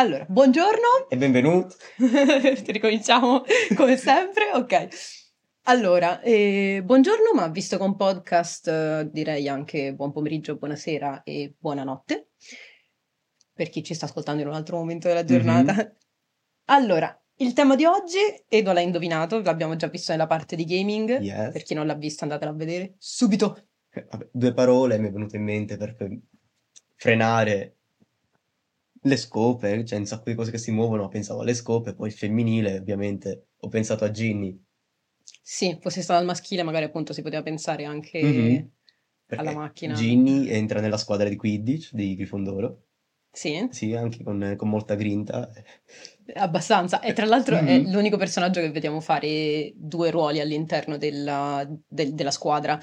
Allora, buongiorno. E benvenuti. Ricominciamo come sempre, ok. Allora, eh, buongiorno, ma visto che un podcast, eh, direi anche buon pomeriggio, buonasera e buonanotte, per chi ci sta ascoltando in un altro momento della giornata. Mm-hmm. Allora, il tema di oggi, Edo l'ha indovinato, l'abbiamo già visto nella parte di gaming, yes. per chi non l'ha visto andatela a vedere subito. Vabbè, due parole mi è venuto in mente per frenare le scope, cioè un sacco di cose che si muovono, pensavo alle scope, poi femminile ovviamente ho pensato a Ginny. Sì, fosse stato al maschile magari appunto si poteva pensare anche mm-hmm. alla macchina. Ginny entra nella squadra di Quidditch di Grifondoro. Sì. Sì, anche con, con molta grinta. Abbastanza. E tra l'altro mm-hmm. è l'unico personaggio che vediamo fare due ruoli all'interno della, del, della squadra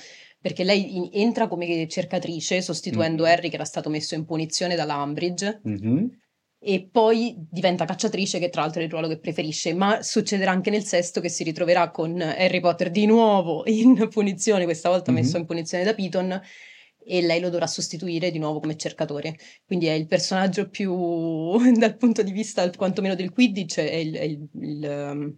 perché lei in- entra come cercatrice sostituendo mm-hmm. Harry che era stato messo in punizione dalla Umbridge mm-hmm. e poi diventa cacciatrice che tra l'altro è il ruolo che preferisce, ma succederà anche nel sesto che si ritroverà con Harry Potter di nuovo in punizione, questa volta mm-hmm. messo in punizione da Piton e lei lo dovrà sostituire di nuovo come cercatore. Quindi è il personaggio più, dal punto di vista quantomeno del Quidditch, è il, è il, il um,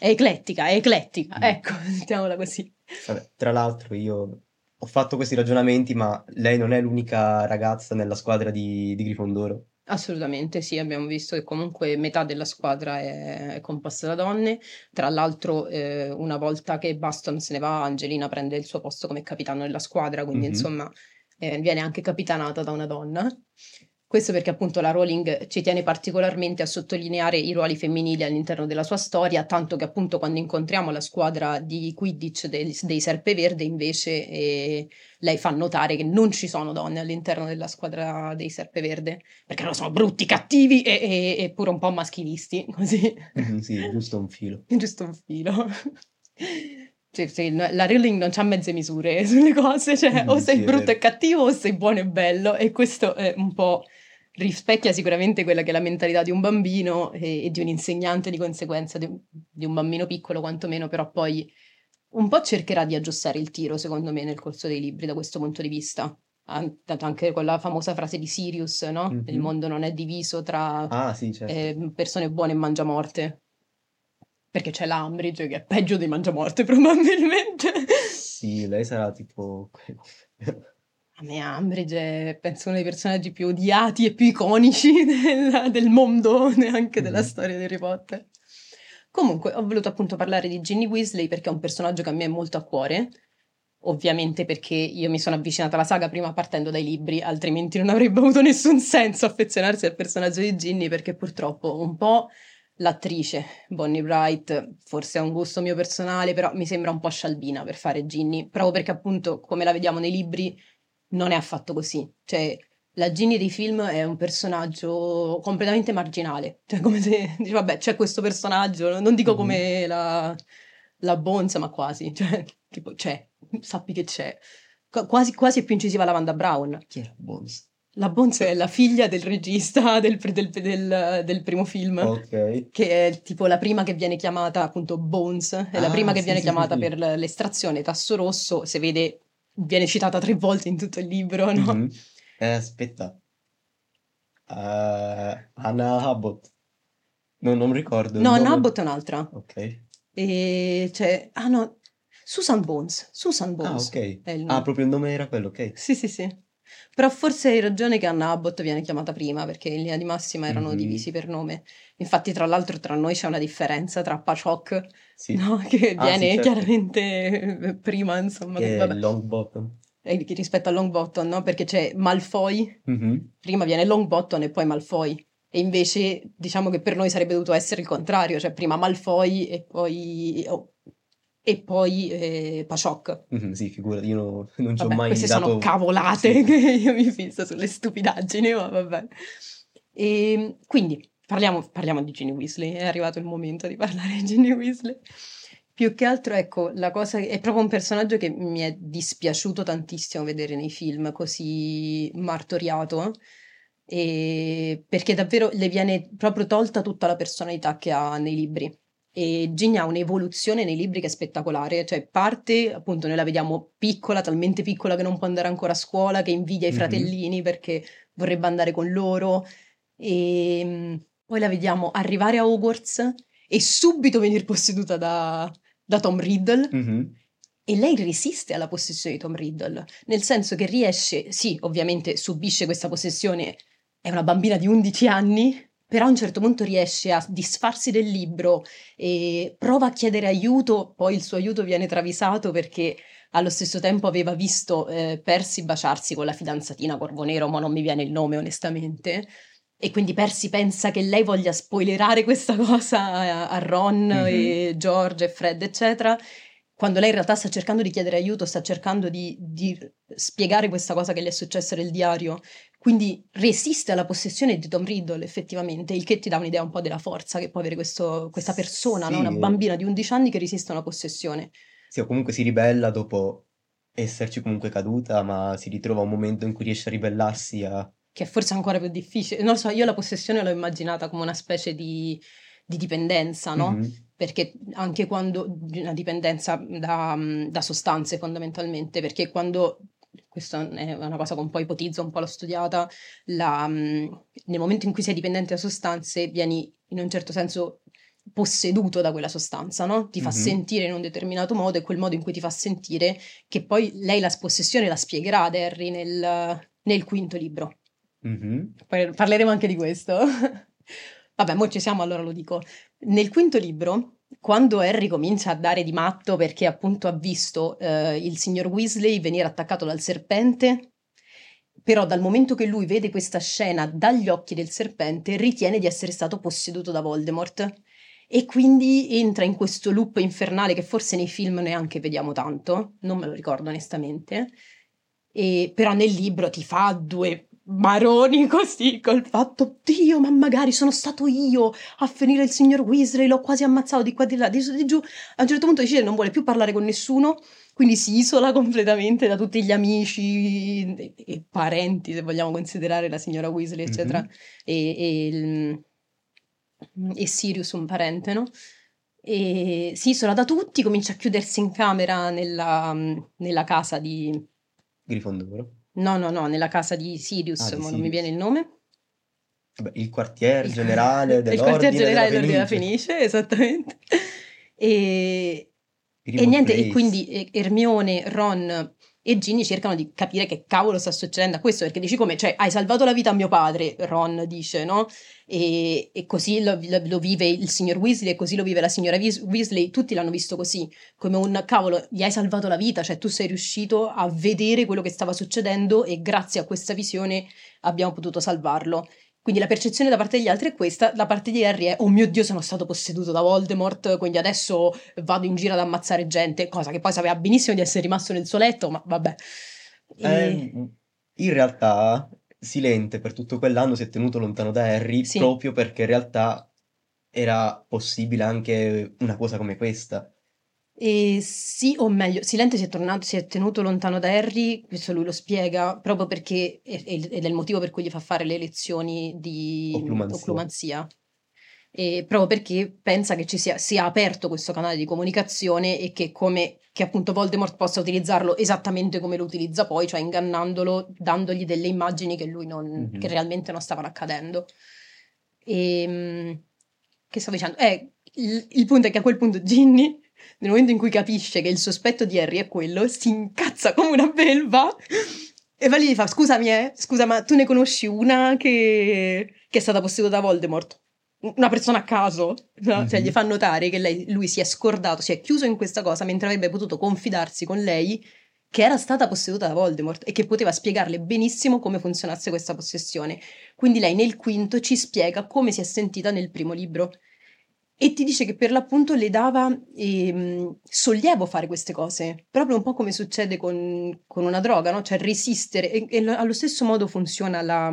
è eclettica, è eclettica, mm. ecco, mettiamola così. Vabbè, tra l'altro io ho fatto questi ragionamenti, ma lei non è l'unica ragazza nella squadra di, di Grifondoro. Assolutamente sì, abbiamo visto che comunque metà della squadra è, è composta da donne. Tra l'altro, eh, una volta che Baston se ne va, Angelina prende il suo posto come capitano della squadra, quindi mm-hmm. insomma eh, viene anche capitanata da una donna. Questo perché appunto la Rowling ci tiene particolarmente a sottolineare i ruoli femminili all'interno della sua storia, tanto che appunto quando incontriamo la squadra di Quidditch dei, dei Serpeverde invece eh, lei fa notare che non ci sono donne all'interno della squadra dei Serpeverde, perché loro sono brutti, cattivi e, e, e pure un po' maschilisti, così. Mm-hmm, sì, giusto un filo. giusto un filo. Cioè, sì, la Rowling non ha mezze misure sulle cose, cioè mm, o sei sì, brutto e cattivo o sei buono e bello e questo è un po' rispecchia sicuramente quella che è la mentalità di un bambino e, e di un insegnante di conseguenza, di, di, un bambino piccolo quantomeno, però poi un po' cercherà di aggiustare il tiro, secondo me, nel corso dei libri da questo punto di vista. Anche quella famosa frase di Sirius, no? Mm-hmm. Il mondo non è diviso tra ah, sì, certo. eh, persone buone e mangiamorte. Perché c'è l'Ambridge che è peggio dei mangiamorte, probabilmente. Sì, lei sarà tipo a me Umbridge è penso uno dei personaggi più odiati e più iconici del, del mondo, neanche della mm. storia di Harry Potter. Comunque, ho voluto appunto parlare di Ginny Weasley perché è un personaggio che a me è molto a cuore. Ovviamente perché io mi sono avvicinata alla saga prima partendo dai libri, altrimenti non avrebbe avuto nessun senso affezionarsi al personaggio di Ginny perché purtroppo un po' l'attrice Bonnie Wright, forse è un gusto mio personale, però mi sembra un po' scialbina per fare Ginny, proprio perché appunto come la vediamo nei libri non è affatto così. Cioè, la Ginny dei film è un personaggio completamente marginale. Cioè, come se dici, vabbè, c'è questo personaggio, non dico come la, la Bones, ma quasi. Cioè, tipo, c'è, sappi che c'è. Qu- quasi, quasi è più incisiva la Wanda Brown. Chi era Bones? La Bones è la figlia del regista del, del, del, del, primo film, Ok. che è tipo la prima che viene chiamata appunto Bones, è ah, la prima che sì, viene sì, chiamata sì. per l'estrazione tasso rosso, se vede viene citata tre volte in tutto il libro, no? Mm-hmm. Eh, aspetta. Uh, Anna Abbott. No, non ricordo. No, Anna Abbott è un'altra. Ok. E c'è... Ah no, Susan Bones. Susan Bones. Ah, ok. Ah, proprio il nome era quello, ok. Sì, sì, sì. Però forse hai ragione che Anna Abbott viene chiamata prima, perché in linea di massima erano mm-hmm. divisi per nome. Infatti, tra l'altro, tra noi c'è una differenza tra Pachok, sì. no? che ah, viene sì, certo. chiaramente prima, insomma. È Longbottom. rispetto a Longbottom, no? Perché c'è Malfoy, mm-hmm. prima viene Longbottom e poi Malfoy. E invece diciamo che per noi sarebbe dovuto essere il contrario, cioè prima Malfoy e poi... Oh, e poi eh, Pachok. Mm-hmm, sì, figurati, io no, non ci ho mai queste dato... sono cavolate sì. che io mi fisso sulle stupidaggini, ma vabbè. E, ehm, quindi, parliamo, parliamo di Ginny Weasley, è arrivato il momento di parlare di Ginny Weasley. Più che altro, ecco, la cosa è proprio un personaggio che mi è dispiaciuto tantissimo vedere nei film, così martoriato, perché davvero le viene proprio tolta tutta la personalità che ha nei libri e Ginny ha un'evoluzione nei libri che è spettacolare, cioè parte, appunto, noi la vediamo piccola, talmente piccola che non può andare ancora a scuola, che invidia i fratellini mm-hmm. perché vorrebbe andare con loro, e mm, poi la vediamo arrivare a Hogwarts e subito venire posseduta da, da Tom Riddle. Mhm. E lei resiste alla possessione di Tom Riddle, nel senso che riesce, sì, ovviamente subisce questa possessione, è una bambina di 11 anni, però a un certo punto riesce a disfarsi del libro e prova a chiedere aiuto, poi il suo aiuto viene travisato perché allo stesso tempo aveva visto eh, Percy baciarsi con la fidanzatina Corvonero, ma non mi viene il nome onestamente. E quindi Percy pensa che lei voglia spoilerare questa cosa a, Ron Mhm. e George e Fred, eccetera. Quando lei in realtà sta cercando di chiedere aiuto, sta cercando di, di spiegare questa cosa che le è successa nel diario. Quindi resiste alla possessione di Tom Riddle, effettivamente, il che ti dà un'idea un po' della forza che può avere questo- questa persona, no? Sì. una bambina di 11 anni che resiste a una possessione. Sì, o comunque si ribella dopo esserci comunque caduta, ma si ritrova un momento in cui riesce a ribellarsi a... che è forse ancora più difficile. Non lo so, io la possessione l'ho immaginata come una specie di, di dipendenza, no? Mhm. Perché anche quando una dipendenza da, da sostanze fondamentalmente, perché quando questa è una cosa che un po' ipotizzo, un po' l'ho studiata, la, nel momento in cui sei dipendente da sostanze vieni in un certo senso posseduto da quella sostanza, no? Ti fa Mhm. sentire in un determinato modo e quel modo in cui ti fa sentire che poi lei la possessione la spiegherà ad Harry nel, nel quinto libro. Mhm. Poi parleremo anche di questo. Vabbè, mo ci siamo, allora lo dico. Nel quinto libro, quando Harry comincia a dare di matto perché appunto ha visto eh, il signor Weasley venire attaccato dal serpente, però dal momento che lui vede questa scena dagli occhi del serpente, ritiene di essere stato posseduto da Voldemort. E quindi entra in questo loop infernale che forse nei film neanche vediamo tanto, non me lo ricordo onestamente. E, però nel libro ti fa due maroni così col fatto Dio ma magari sono stato io a finire il signor Weasley l'ho quasi ammazzato di qua di là di su di giù a un certo punto decide che non vuole più parlare con nessuno quindi si isola completamente da tutti gli amici e, e parenti se vogliamo considerare la signora Weasley eccetera Mhm. e, e, il- e Sirius un parente no? e si isola da tutti comincia a chiudersi in camera nella, nella casa di Grifondoro. No, no, no, nella casa di Sirius, Ah, di ma non mi viene il nome. Vabbè, il quartier generale il quartier dell'ordine generale della dell'Ordine della Fenice. Esattamente. E, e niente, e Place. quindi eh, Hermione, Ron e Ginny cercano di capire che cavolo sta succedendo a questo, perché dici come, cioè, hai salvato la vita a mio padre, Ron dice, no? E, e così lo, lo- lo vive il signor Weasley e così lo vive la signora Weas- Weasley, tutti l'hanno visto così, come un cavolo, gli hai salvato la vita, cioè tu sei riuscito a vedere quello che stava succedendo e grazie a questa visione abbiamo potuto salvarlo. Quindi la percezione da parte degli altri è questa, da parte di Harry è oh mio Dio sono stato posseduto da Voldemort, quindi adesso vado in giro ad ammazzare gente, cosa che poi sapeva benissimo di essere rimasto nel suo letto, ma vabbè. E- Eh, in realtà Silente per tutto quell'anno si è tenuto lontano da Harry Sì. proprio perché in realtà era possibile anche una cosa come questa. E sì, o meglio, Silente si è tornato, si è tenuto lontano da Harry, questo lui lo spiega, proprio perché, ed è il motivo per cui gli fa fare le lezioni di Occlumanzia. occlumanzia. E proprio perché pensa che ci sia, sia aperto questo canale di comunicazione e che come che appunto Voldemort possa utilizzarlo esattamente come lo utilizza poi, cioè ingannandolo, dandogli delle immagini che lui non, Mhm. che realmente non stavano accadendo. E che stavo dicendo? Eh, il, il punto è che a quel punto Ginny, nel momento in cui capisce che il sospetto di Harry è quello, si incazza come una belva e va lì e gli fa: Scusami, eh, scusa, ma tu ne conosci una che, che è stata posseduta da Voldemort? Una persona a caso, no? Cioè, Mhm. gli fa notare che lei- lui si è scordato, si è chiuso in questa cosa mentre avrebbe potuto confidarsi con lei che era stata posseduta da Voldemort e che poteva spiegarle benissimo come funzionasse questa possessione. Quindi lei nel quinto ci spiega come si è sentita nel primo libro e ti dice che per l'appunto le dava ehm, sollievo fare queste cose, proprio un po' come succede con, con una droga, no? Cioè resistere e, e lo- allo stesso modo funziona la,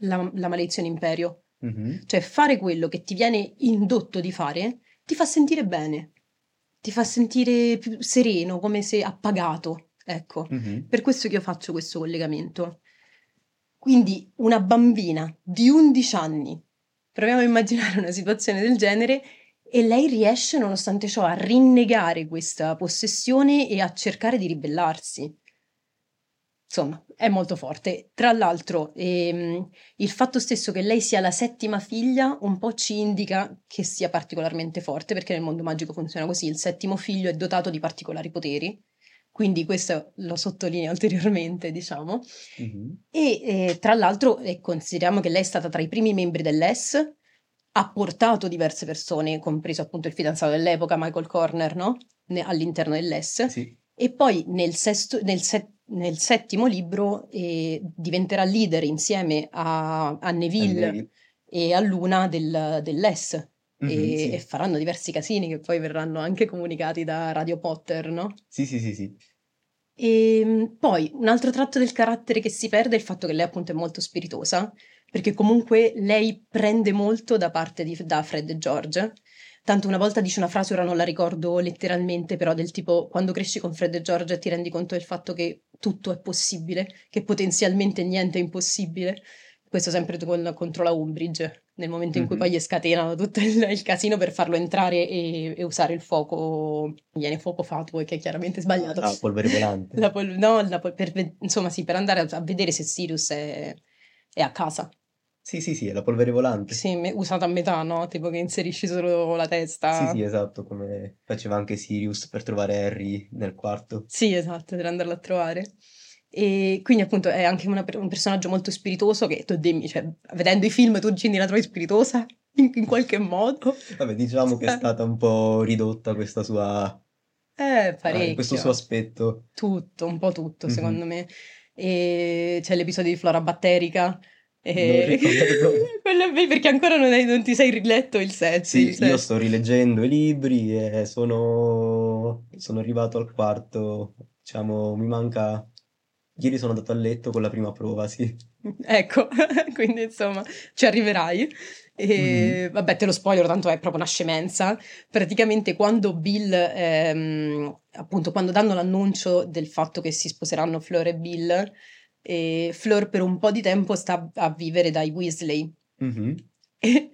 la, la maledizione imperio. Mhm. Cioè fare quello che ti viene indotto di fare ti fa sentire bene, ti fa sentire più sereno, come se appagato, ecco. Mhm. Per questo che io faccio questo collegamento. Quindi una bambina di 11 anni, proviamo a immaginare una situazione del genere, e lei riesce nonostante ciò a rinnegare questa possessione e a cercare di ribellarsi. insomma, è molto forte. Tra l'altro, ehm, il fatto stesso che lei sia la settima figlia un po' ci indica che sia particolarmente forte, perché nel mondo magico funziona così, il settimo figlio è dotato di particolari poteri, quindi questo lo sottolineo ulteriormente, diciamo. Mhm. E eh, tra l'altro eh, consideriamo che lei è stata tra i primi membri dell'ES, ha portato diverse persone, compreso appunto il fidanzato dell'epoca, Michael Corner, no? Ne- all'interno dell'ES. Sì. E poi nel, sesto- nel se- nel settimo libro eh, diventerà leader insieme a, a Neville Neville. e a Luna del, dell'ES. Mhm, e, sì. e faranno diversi casini che poi verranno anche comunicati da Radio Potter, no? Sì, sì, sì, sì. E mm, poi un altro tratto del carattere che si perde è il fatto che lei appunto è molto spiritosa, perché comunque lei prende molto da parte di, da Fred e George. Tanto una volta dice una frase, ora non la ricordo letteralmente, però del tipo quando cresci con Fred e George ti rendi conto del fatto che tutto è possibile, che potenzialmente niente è impossibile. Questo sempre con- contro la Umbridge, nel momento in cui Mhm. poi gli scatenano tutto il, il casino per farlo entrare e, e usare il fuoco, viene fuoco fatuo, che è chiaramente sbagliato. Ah, polvere volante. La pol- no, la pol- per insomma, sì, per andare a, a vedere se Sirius è, è a casa. Sì, sì, sì, è la polvere volante. Sì, me- usata a metà, no? Tipo che inserisci solo la Sì, testa. sì, esatto, come faceva anche Sirius per trovare Harry nel quarto. Sì, esatto, per andarla a trovare. E quindi appunto è anche una un personaggio molto spiritoso che tu dimmi, cioè, vedendo i film tu Ginny la trovi spiritosa in, in qualche modo. Vabbè, diciamo che è Eh. stata un po' ridotta questa sua, Eh, eh, parecchio. questo suo aspetto. Tutto, un po' tutto, Mhm. secondo me. E c'è l'episodio di Flora Batterica. E... Quello è perché ancora non, hai- non ti sei riletto il set. Sì, il set. io sto rileggendo i libri e sono, sono arrivato al quarto, diciamo, mi manca... Ieri sono andato a letto con la prima prova, sì. Ecco, quindi insomma ci arriverai. E vabbè, te lo spoiler, tanto è proprio una scemenza. Praticamente quando Bill, ehm, appunto, quando danno l'annuncio del fatto che si sposeranno Fleur e Bill, e Fleur per un po' di tempo sta a vivere dai Weasley. Mhm. E,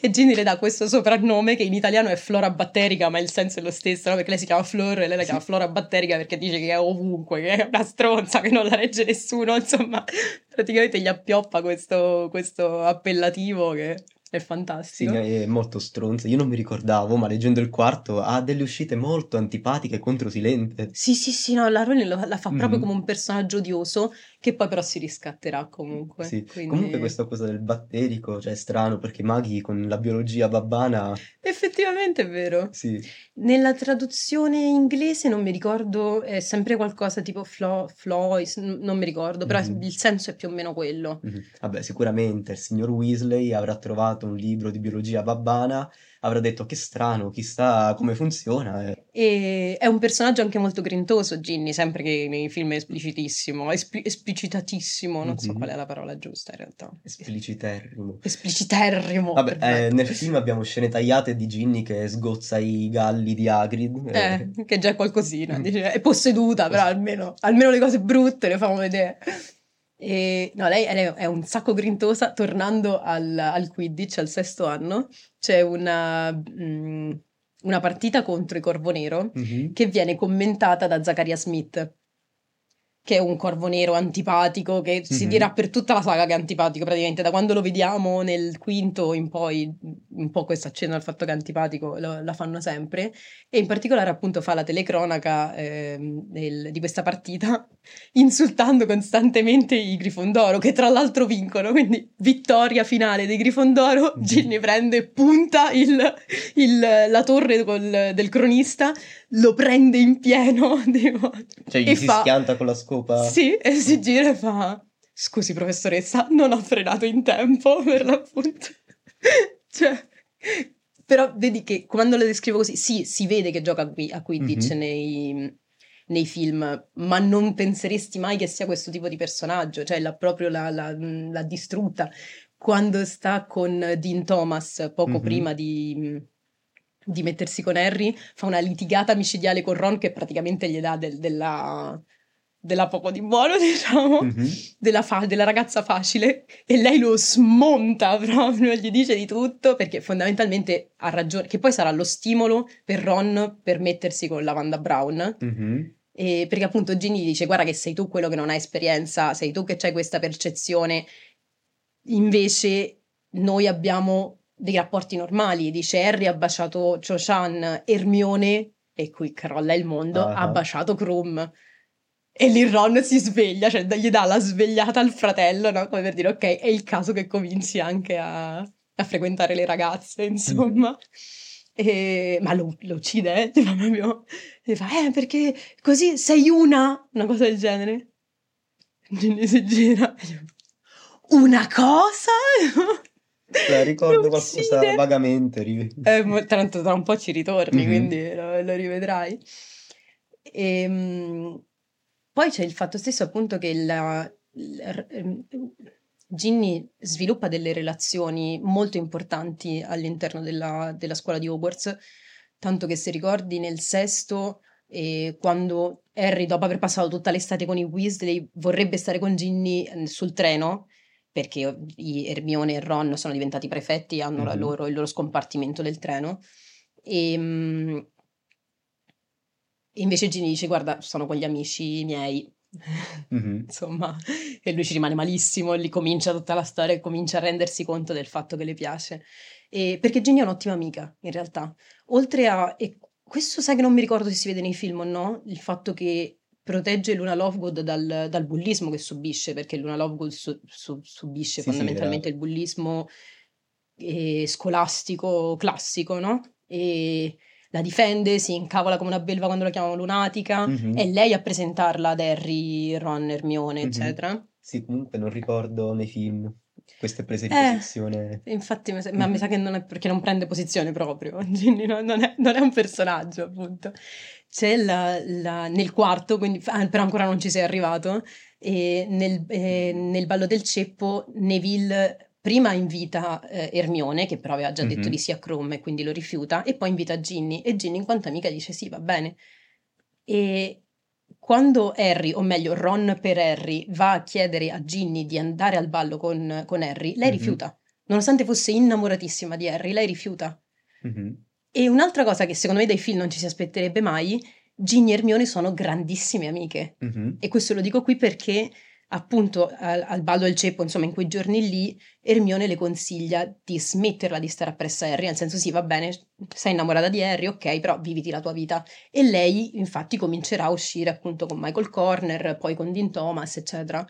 e Ginny le dà questo soprannome che in italiano è Flora Batterica, ma il senso è lo stesso, no? Perché lei si chiama Flor e lei la Sì. chiama Flora Batterica perché dice che è ovunque, che è una stronza, che non la legge nessuno, insomma, praticamente gli appioppa questo, questo appellativo che è Sì, fantastico. è molto stronza. Io non mi ricordavo, ma leggendo il quarto ha delle uscite molto antipatiche e controsilente. Sì, sì, sì, no, la Rowling lo- la fa proprio Mhm. come un personaggio odioso che poi però si riscatterà comunque. Sì. quindi- Comunque questa cosa del batterico, cioè è strano perché maghi con la biologia babbana, Effettivamente è vero. sì. Nella traduzione inglese non mi ricordo, è sempre qualcosa tipo flo, Flois, n- non mi ricordo, però Mhm. il senso è più o meno quello. Mhm. Vabbè, sicuramente il signor Weasley avrà trovato un libro di biologia babbana, avrà detto che strano, chissà come funziona. eh. E è un personaggio anche molto grintoso, Ginny, sempre che nei film è esplicitissimo, espli- esplicitatissimo, non so Mhm. qual è la parola giusta in realtà. Espliciterrimo. Espliciterrimo. Vabbè, eh, perfetto. nel film abbiamo scene tagliate di Ginny che sgozza i galli di Hagrid. Eh, che già è qualcosina, Mm. dice, è posseduta, però almeno, almeno le cose brutte le fanno vedere. E, no, lei, lei è un sacco grintosa. Tornando al, al Quidditch, al sesto anno, c'è una, mm, una partita contro i Corvo Nero Mhm. che viene commentata da Zachariah Smith, che è un corvo nero antipatico, che si Mhm. dirà per tutta la saga che è antipatico praticamente, da quando lo vediamo nel quinto in poi, un po' questo accenno al fatto che è antipatico lo- la fanno sempre, e in particolare appunto fa la telecronaca ehm, del- di questa partita insultando costantemente i Grifondoro, che tra l'altro vincono, quindi vittoria finale dei Grifondoro, Mhm. Ginny prende e punta il, il- la torre col- del cronista, lo prende in pieno, tipo, Cioè, gli si fa- schianta con la scopa. sì, e si gira e fa: Scusi, professoressa, non ho frenato in tempo per l'appunto. cioè, però vedi che quando lo descrivo così, sì, si vede che gioca a Qui- a Quidditch Mhm. nei, nei film, ma non penseresti mai che sia questo tipo di personaggio, cioè l'ha proprio la, la- l'ha distrutta. Quando sta con Dean Thomas, poco Mhm. prima di, di mettersi con Harry, fa una litigata micidiale con Ron che praticamente gli dà del- della, della poco di buono, diciamo, Mhm. della, fa- della ragazza facile e lei lo smonta proprio, gli dice di tutto perché fondamentalmente ha ragione, che poi sarà lo stimolo per Ron per mettersi con Lavanda Brown Mhm. E perché appunto Ginny dice guarda che sei tu quello che non ha esperienza, sei tu che c'hai questa percezione, invece noi abbiamo dei rapporti normali, dice Harry ha baciato Cho-Chan, Hermione, e qui crolla il mondo, uh-huh. ha baciato Krum. E lì Ron si sveglia, cioè gli dà la svegliata al fratello, no? Come per dire, ok, è il caso che cominci anche a, a frequentare le ragazze, insomma. E, ma lo, lo uccide, eh? Ti fa proprio... Ti fa, eh, perché così sei una... Una cosa del genere. Ginny si gira. Una cosa? La ricordo qualcosa vagamente. Eh, tanto tra un po' ci ritorni, mm-hmm. quindi lo, lo rivedrai. E, ehm, poi c'è il fatto stesso appunto che la, la, ehm, Ginny sviluppa delle relazioni molto importanti all'interno della, della, scuola di Hogwarts, tanto che se ricordi nel sesto, eh, quando Harry, dopo aver passato tutta l'estate con i Weasley, vorrebbe stare con Ginny eh, sul treno, perché Hermione e Ron sono diventati prefetti e hanno mm-hmm. loro, il loro scompartimento del treno. E, um, invece Ginny dice: Guarda, sono con gli amici miei. Mm-hmm. Insomma, e lui ci rimane malissimo. E lì comincia tutta la storia e comincia a rendersi conto del fatto che le piace. E, perché Ginny è un'ottima amica, in realtà. Oltre a. E questo sai che non mi ricordo se si vede nei film o no. Il fatto che protegge Luna Lovegood dal, dal, bullismo che subisce, perché Luna Lovegood su, su, subisce sì, fondamentalmente sì, il bullismo eh, scolastico classico, no? E la difende, si incavola come una belva quando la chiamano lunatica, mm-hmm. è lei a presentarla ad Harry, Ron, Hermione, mm-hmm. eccetera. Sì, comunque non ricordo nei film queste prese di eh, posizione. Infatti, ma mm-hmm. mi sa che non è perché non prende posizione proprio, quindi non, non, è, non è un personaggio, appunto c'è la, la, nel quarto, quindi, ah, però ancora non ci sei arrivato, e nel, eh, nel ballo del ceppo Neville prima invita eh, Ermione, che però aveva già mm-hmm. detto di sì a Chrome e quindi lo rifiuta, e poi invita Ginny, e Ginny in quanto amica dice sì, va bene. E quando Harry, o meglio Ron per Harry, va a chiedere a Ginny di andare al ballo con, con Harry, lei mm-hmm. rifiuta. Nonostante fosse innamoratissima di Harry, lei rifiuta. Mm-hmm. E un'altra cosa che secondo me dai film non ci si aspetterebbe mai, Ginny e Hermione sono grandissime amiche. E questo lo dico qui perché appunto al, al, ballo del ceppo, insomma, in quei giorni lì, Hermione le consiglia di smetterla di stare appresso a Harry, nel senso sì, va bene, sei innamorata di Harry, ok, però viviti la tua vita. E lei, infatti, comincerà a uscire appunto con Michael Corner, poi con Dean Thomas, eccetera.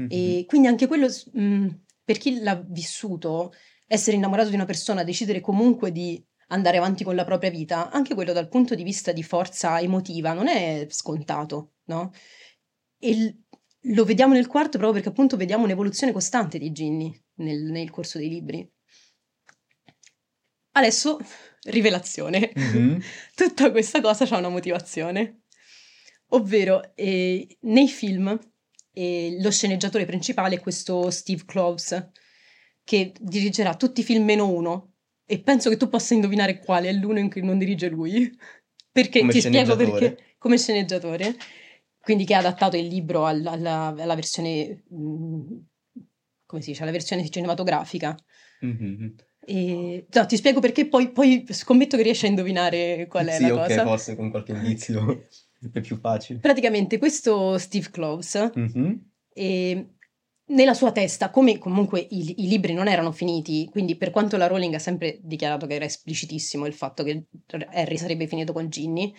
Mm-hmm. E quindi anche quello, mh, mm, per chi l'ha vissuto, essere innamorato di una persona, decidere comunque di andare avanti con la propria vita, anche quello dal punto di vista di forza emotiva non è scontato, no? E lo vediamo nel quarto proprio perché appunto vediamo un'evoluzione costante di Ginny nel, nel corso dei libri. Adesso, rivelazione. Mm-hmm. Tutta questa cosa ha una motivazione. Ovvero, eh, nei film, eh, lo sceneggiatore principale è questo Steve Kloves, che dirigerà tutti i film meno uno, e penso che tu possa indovinare quale è l'uno in cui non dirige lui. Perché come ti spiego perché, come sceneggiatore, quindi che ha adattato il libro alla, alla, alla versione, mm, come si dice, alla versione cinematografica. Mm-hmm. E, no, ti spiego perché poi, poi, scommetto che riesci a indovinare qual è sì, la okay, cosa. Forse con qualche indizio è più facile. Praticamente questo Steve Cloves mm-hmm. e nella sua testa, come comunque i, i, libri non erano finiti, quindi per quanto la Rowling ha sempre dichiarato che era esplicitissimo il fatto che Harry sarebbe finito con Ginny,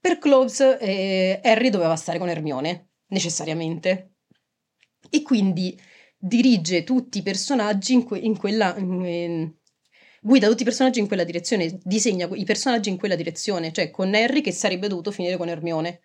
per Cloves eh, Harry doveva stare con Hermione, necessariamente. E quindi dirige tutti i personaggi in, que- in quella... In, guida tutti i personaggi in quella direzione, disegna i personaggi in quella direzione, cioè con Harry che sarebbe dovuto finire con Hermione.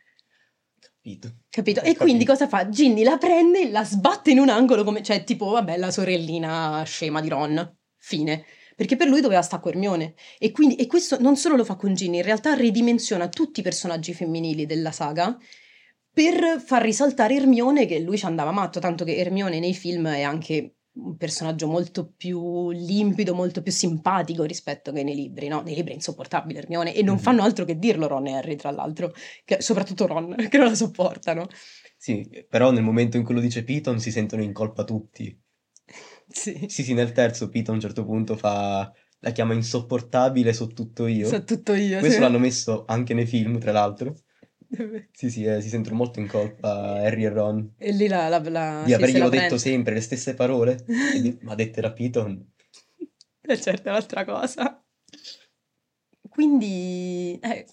Capito. Capito? E Capito. quindi cosa fa? Ginny la prende, la sbatte in un angolo come, cioè, tipo, vabbè, la sorellina scema di Ron. Fine. Perché per lui doveva stare con Hermione. E quindi, e questo non solo lo fa con Ginny, in realtà ridimensiona tutti i personaggi femminili della saga per far risaltare Hermione che lui ci andava matto, tanto che Hermione nei film è anche un personaggio molto più limpido, molto più simpatico rispetto che nei libri, no? Nei libri è insopportabile Hermione e non mm-hmm. fanno altro che dirlo Ron e Harry, tra l'altro, che, soprattutto Ron, che non la sopportano. Sì, però nel momento in cui lo dice Piton si sentono in colpa tutti. sì. Sì, sì, nel terzo Piton a un certo punto fa... la chiama insopportabile, so tutto io. So tutto io, Questo sì. l'hanno messo anche nei film, tra l'altro. Sì, sì, eh, si sentono molto in colpa Harry e Ron E lì la, la, la di averglielo detto prende. sempre le stesse parole, di- ma dette da Piton. E certo, è un'altra cosa. Quindi, eh,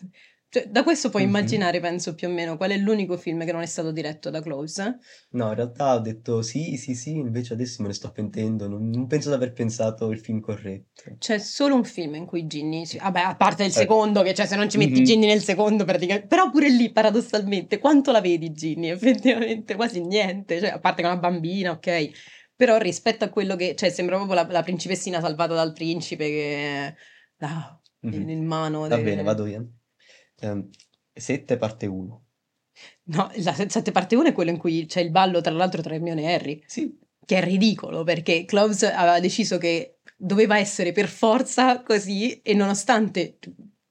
cioè, da questo puoi Mhm. immaginare, penso più o meno, qual è l'unico film che non è stato diretto da Close. No, in realtà ho detto sì, sì, sì, invece adesso me ne sto pentendo, non, non penso di aver pensato il film corretto. C'è solo un film in cui Ginny, vabbè, a parte il Eh. secondo, che cioè se non ci metti Mhm. Ginny nel secondo, praticamente, però pure lì, paradossalmente, quanto la vedi Ginny? Effettivamente, quasi niente, cioè, a parte che è una bambina, ok, però rispetto a quello che, cioè, sembra proprio la, la principessina salvata dal principe che, ah, Mhm. in mano. Va de- bene, vado io. Ehm, 7 parte 1. No, la se- sette parte 1 è quello in cui c'è il ballo, tra l'altro, tra Hermione e Harry. Sì, che è ridicolo perché Cloves aveva deciso che doveva essere per forza così e nonostante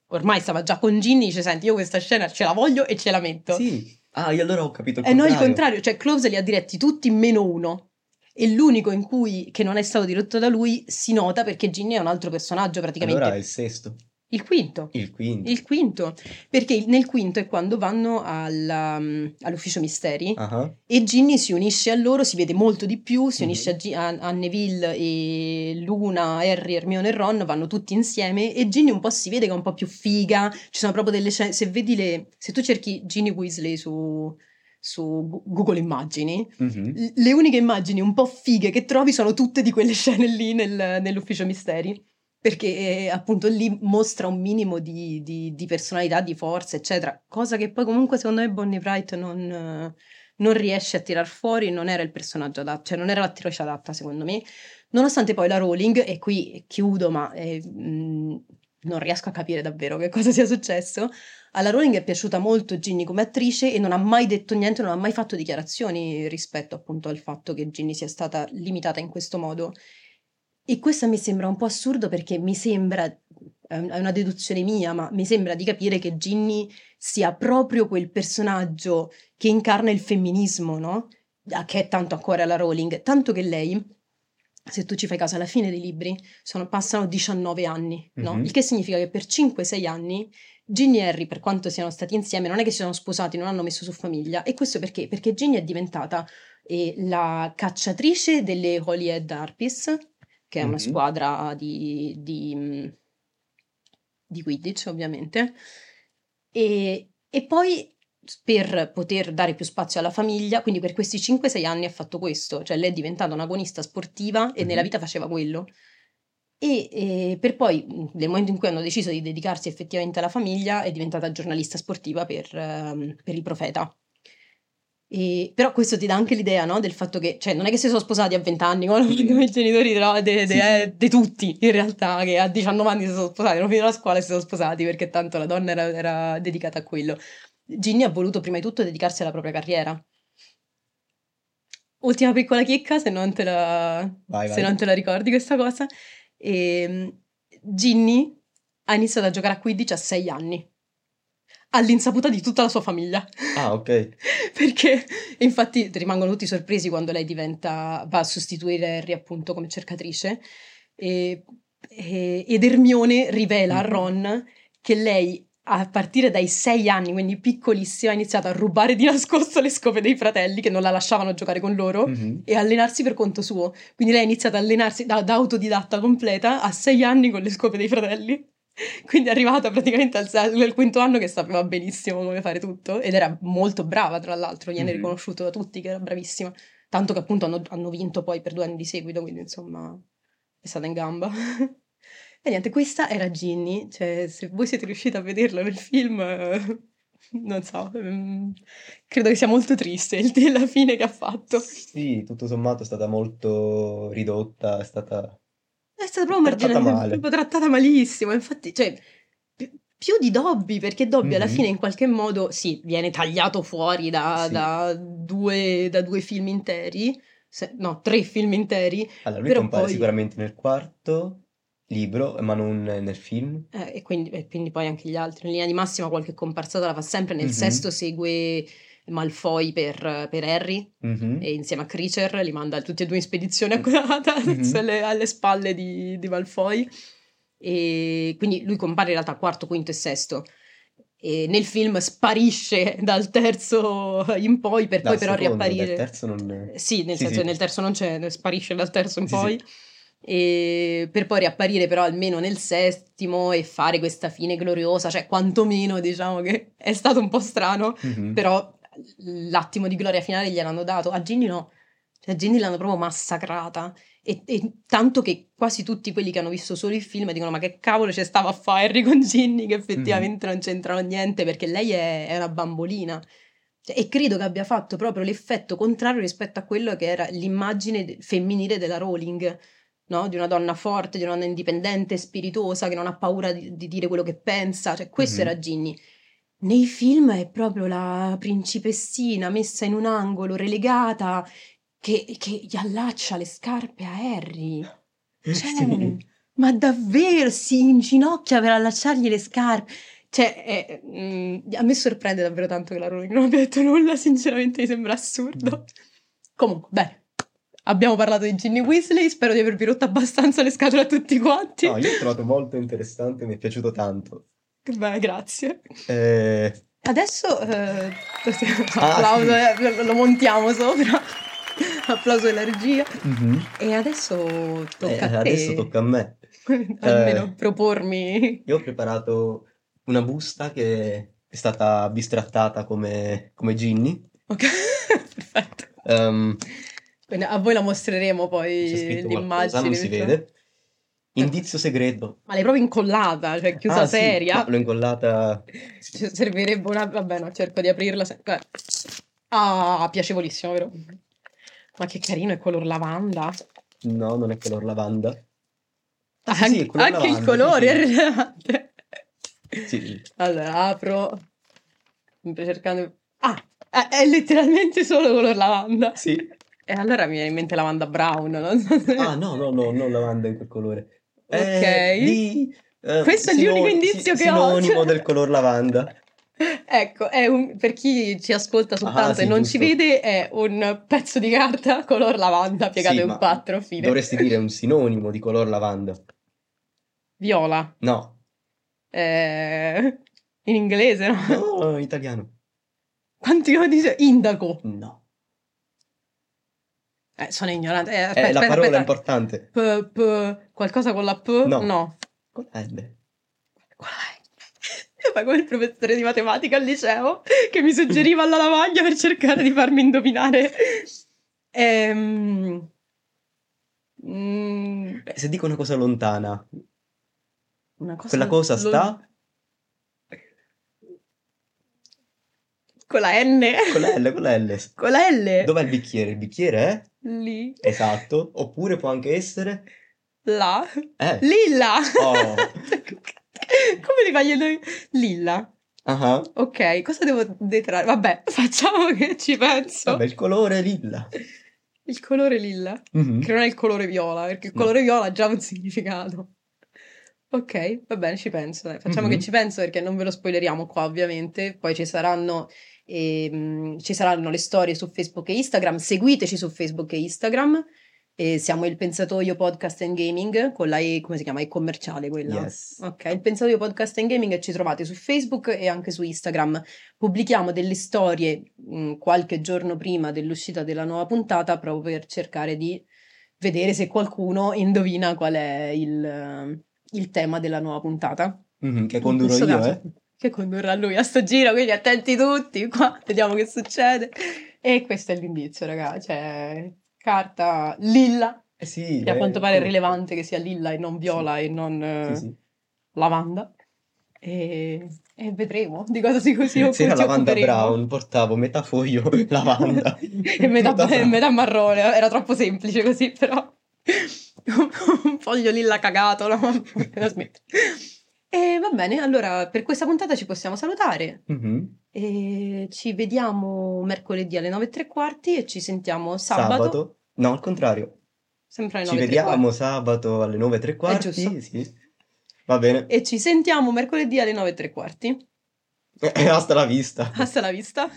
ormai stava già con Ginny dice senti io questa scena ce la voglio e ce la metto sì. Ah, io allora ho capito il e no il contrario. contrario cioè Cloves li ha diretti tutti meno uno e l'unico in cui che non è stato diretto da lui si nota perché Ginny è un altro personaggio praticamente Allora è il sesto, il quinto il quinto. il quinto perché nel quinto è quando vanno alla- mm, all'ufficio misteri Ah, e Ginny si unisce a loro, si vede molto di più, si Mhm. unisce a, Gi- a- Neville e Luna, Harry, Hermione e Ron, vanno tutti insieme e Ginny un po' si vede che è un po' più figa, ci sono proprio delle scene, se vedi le, se tu cerchi Ginny Weasley su, su Google Immagini, mhm. l- le uniche immagini un po' fighe che trovi sono tutte di quelle scene lì nel- nell'ufficio misteri. Perché eh, appunto lì mostra un minimo di, di- di personalità, di forza, eccetera. Cosa che poi comunque secondo me Bonnie Wright non, non riesce a tirar fuori, non era il personaggio adatto, cioè non era l'attrice adatta secondo me. Nonostante poi la Rowling, e qui chiudo ma eh, mh, non riesco a capire davvero che cosa sia successo, alla Rowling è piaciuta molto Ginny come attrice e non ha mai detto niente, non ha mai fatto dichiarazioni rispetto appunto al fatto che Ginny sia stata limitata in questo modo. E questo mi sembra un po' assurdo perché mi sembra, è un- è una deduzione mia, ma mi sembra di capire che Ginny sia proprio quel personaggio che incarna il femminismo, no? Ah, Che è tanto a cuore alla Rowling, tanto che lei, se tu ci fai caso alla fine dei libri, sono- passano 19 anni, no? Mhm. Il che significa che per 5-6 anni Ginny e Harry, per quanto siano stati insieme, non è che si sono sposati, non hanno messo su famiglia. E questo perché? Perché Ginny è diventata eh, la cacciatrice delle Holyhead Harpies, che è una Mhm. squadra di, di, di Quidditch, ovviamente. E, e poi per poter dare più spazio alla famiglia, quindi per questi 5-6 anni ha fatto questo, cioè lei è diventata un'agonista sportiva e Mhm. nella vita faceva quello. E, e per poi, nel momento in cui hanno deciso di dedicarsi effettivamente alla famiglia, è diventata giornalista sportiva per, ehm, per il Profeta. E- però questo ti dà anche l'idea, no? Del fatto che, cioè, non è che si sono sposati a 20 anni come, come i genitori no? de- Sì, eh, di tutti, in realtà, che a 19 anni si sono sposati, hanno finito la scuola e si sono sposati perché tanto la donna era, era dedicata a quello. Ginny ha voluto prima di tutto dedicarsi alla propria carriera. Ultima piccola chicca, se non te la, Vai, se vai. non te la ricordi questa cosa. Ehm, Ginny ha iniziato a giocare a Quidditch a 6 anni, all'insaputa di tutta la sua famiglia. Ah, ok. Perché infatti rimangono tutti sorpresi quando lei diventa, va a sostituire Harry appunto come cercatrice e, e- ed Hermione rivela a Mhm. Ron che lei a partire dai sei anni, quindi piccolissima, ha iniziato a rubare di nascosto le scope dei fratelli che non la lasciavano giocare con loro Mhm. e allenarsi per conto suo. Quindi lei ha iniziato a allenarsi da, da autodidatta completa a sei anni con le scope dei fratelli. Quindi è arrivata praticamente al, al quinto anno che sapeva benissimo come fare tutto ed era molto brava, tra l'altro, viene Mhm. riconosciuto da tutti che era bravissima. Tanto che appunto hanno, hanno vinto poi per due anni di seguito, quindi insomma è stata in gamba. E niente, questa era Ginny, cioè se voi siete riusciti a vederla nel film, non so, ehm, credo che sia molto triste il, la fine che ha fatto. Sì, tutto sommato è stata molto ridotta, è stata... Stata proprio male. proprio trattata malissimo. Infatti, cioè, pi- più di Dobby, perché Dobby alla Mhm. fine in qualche modo, sì, viene tagliato fuori da, Sì. da due, da due film interi, se- no, tre film interi, Allora, lui compare poi- sicuramente nel quarto libro, ma non nel film. eh, e, quindi, e quindi poi anche gli altri. In linea di massima qualche comparsata la fa sempre. Nel Mhm. sesto segue Malfoy per, per Harry, Mhm. e insieme a Creature li manda tutti e due in spedizione accurata Mhm. sulle- alle spalle di, di Malfoy e quindi lui compare in realtà quarto, quinto e sesto E nel film sparisce dal terzo in poi per Dal poi però secondo, riapparire. Dal terzo non... Sì, nel Sì, senso sì. nel terzo non c'è, sparisce dal terzo in Sì, poi. E per poi riapparire però almeno nel settimo e fare questa fine gloriosa, cioè quantomeno diciamo che è stato un po' strano, Mhm. però l'attimo di gloria finale gliel'hanno dato. A Ginny no, cioè a Ginny l'hanno proprio massacrata. E, e tanto che quasi tutti quelli che hanno visto solo il film dicono: Ma che cavolo c'è stava a fare Harry con Ginny? Che effettivamente non c'entrano niente perché lei è, è una bambolina. Cioè, e credo che abbia fatto proprio l'effetto contrario rispetto a quello che era l'immagine femminile della Rowling. No? Di una donna forte, di una donna indipendente, spiritosa, che non ha paura di, di dire quello che pensa. Cioè, questo Mhm. era Ginny. Nei film è proprio la principessina messa in un angolo, relegata, che, che gli allaccia le scarpe a Harry. Cioè, Sì. ma davvero si inginocchia per allacciargli le scarpe. Cioè, è- mm, a me sorprende davvero tanto che la Rowling non abbia detto nulla, sinceramente mi sembra assurdo. Comunque, bene. Abbiamo parlato di Ginny Weasley, spero di avervi rotto abbastanza le scatole a tutti quanti. No, io l'ho trovato molto interessante, mi è piaciuto tanto. Beh, grazie. Eh, Adesso eh, Ah, applauso, sì. eh, lo montiamo sopra. Applauso alla regia. mhm. E adesso Eh, tocca a te. adesso tocca a me. Almeno Eh. propormi. Io ho preparato una busta che è stata bistrattata come, come Ginny. Ok, perfetto. Quindi a voi la mostreremo poi l'immagine. non si vede. Indizio segreto. Ma l'hai proprio incollata, cioè chiusa Ah, sì, seria. ma l'ho incollata. Ci servirebbe una... Vabbè, no, cerco di aprirla. se- eh. Ah, piacevolissimo, vero? Ma che carino, è color lavanda. No, non è color lavanda. Ah, sì, sì, anche è color anche il lavanda, colore sì, è sì. rilevante. Sì, Allora, apro. Sempre cercando... Ah, è, è letteralmente solo color lavanda. sì. E allora mi viene in mente lavanda brown, non so se... Ah, no, no, no, non lavanda in quel colore. Ok. È di, eh, Questo è l'unico indizio che ho, Sinonimo cioè. del color lavanda. Ecco, è un- per chi ci ascolta soltanto Ah, sì, e non giusto. ci vede, è un pezzo di carta color lavanda piegato Sì, in quattro, fine. Dovresti dire un sinonimo di color lavanda. Viola. No, Eh, in inglese, no? no, in italiano. Quanti io dice? Indaco. No. Eh, sono ignorante. Eh, Eh, aspetta, la aspetta, parola è aspetta. importante. P, p, qualcosa con la P? No. No. Con la L. Qual è? Ma come il professore di matematica al liceo che mi suggeriva alla lavagna per cercare di farmi indovinare. Ehm, mm, Eh, Se dico una cosa lontana, una cosa quella cosa lo- sta Con la N? con la L, con la L. Con la L? Dov'è il bicchiere? Il bicchiere è? Lì. Esatto. Oppure può anche essere... La. Eh. Lilla. Oh. Come li fai? gli- Lilla. Ah, Ok, cosa devo detrarre? Vabbè, facciamo che ci penso. Vabbè, il colore lilla. Il colore lilla. Mhm. Che non è il colore viola, perché il No. colore viola ha già un significato. Ok, va bene, ci penso. dai. Facciamo Mhm. che ci penso perché non ve lo spoileriamo qua, ovviamente. Poi ci saranno, ehm, ci saranno le storie su Facebook e Instagram. Seguiteci su Facebook e Instagram. E siamo il Pensatoio Podcast and Gaming con la E, come si chiama? E commerciale quella. Yes. Ok, il Pensatoio Podcast and Gaming ci trovate su Facebook e anche su Instagram. Pubblichiamo delle storie mh, qualche giorno prima dell'uscita della nuova puntata proprio per cercare di vedere se qualcuno indovina qual è il, il tema della nuova puntata. Mhm, Che condurrò io, caso, eh? Che condurrà lui a sto giro, quindi attenti tutti qua, vediamo che succede. E questo è l'indizio, raga, cioè carta lilla, Eh sì. che a quanto pare è rilevante che sia lilla e non viola e non eh, Sì, sì. lavanda. E, e vedremo di cosa si così Se era lavanda brown, portavo metà foglio lavanda. e metà, e brown. metà marrone, era troppo semplice così, però un foglio lilla cagato, no? E va bene, allora per questa puntata ci possiamo salutare. Mhm. E ci vediamo mercoledì alle 9 e tre quarti e ci sentiamo sabato, Sabato? No, al contrario. sempre alle Ci 9 e tre vediamo sabato alle 9 e tre quarti. giusto. Sì. Va bene. E ci sentiamo mercoledì alle 9 e tre quarti. Hasta la vista. Hasta la vista.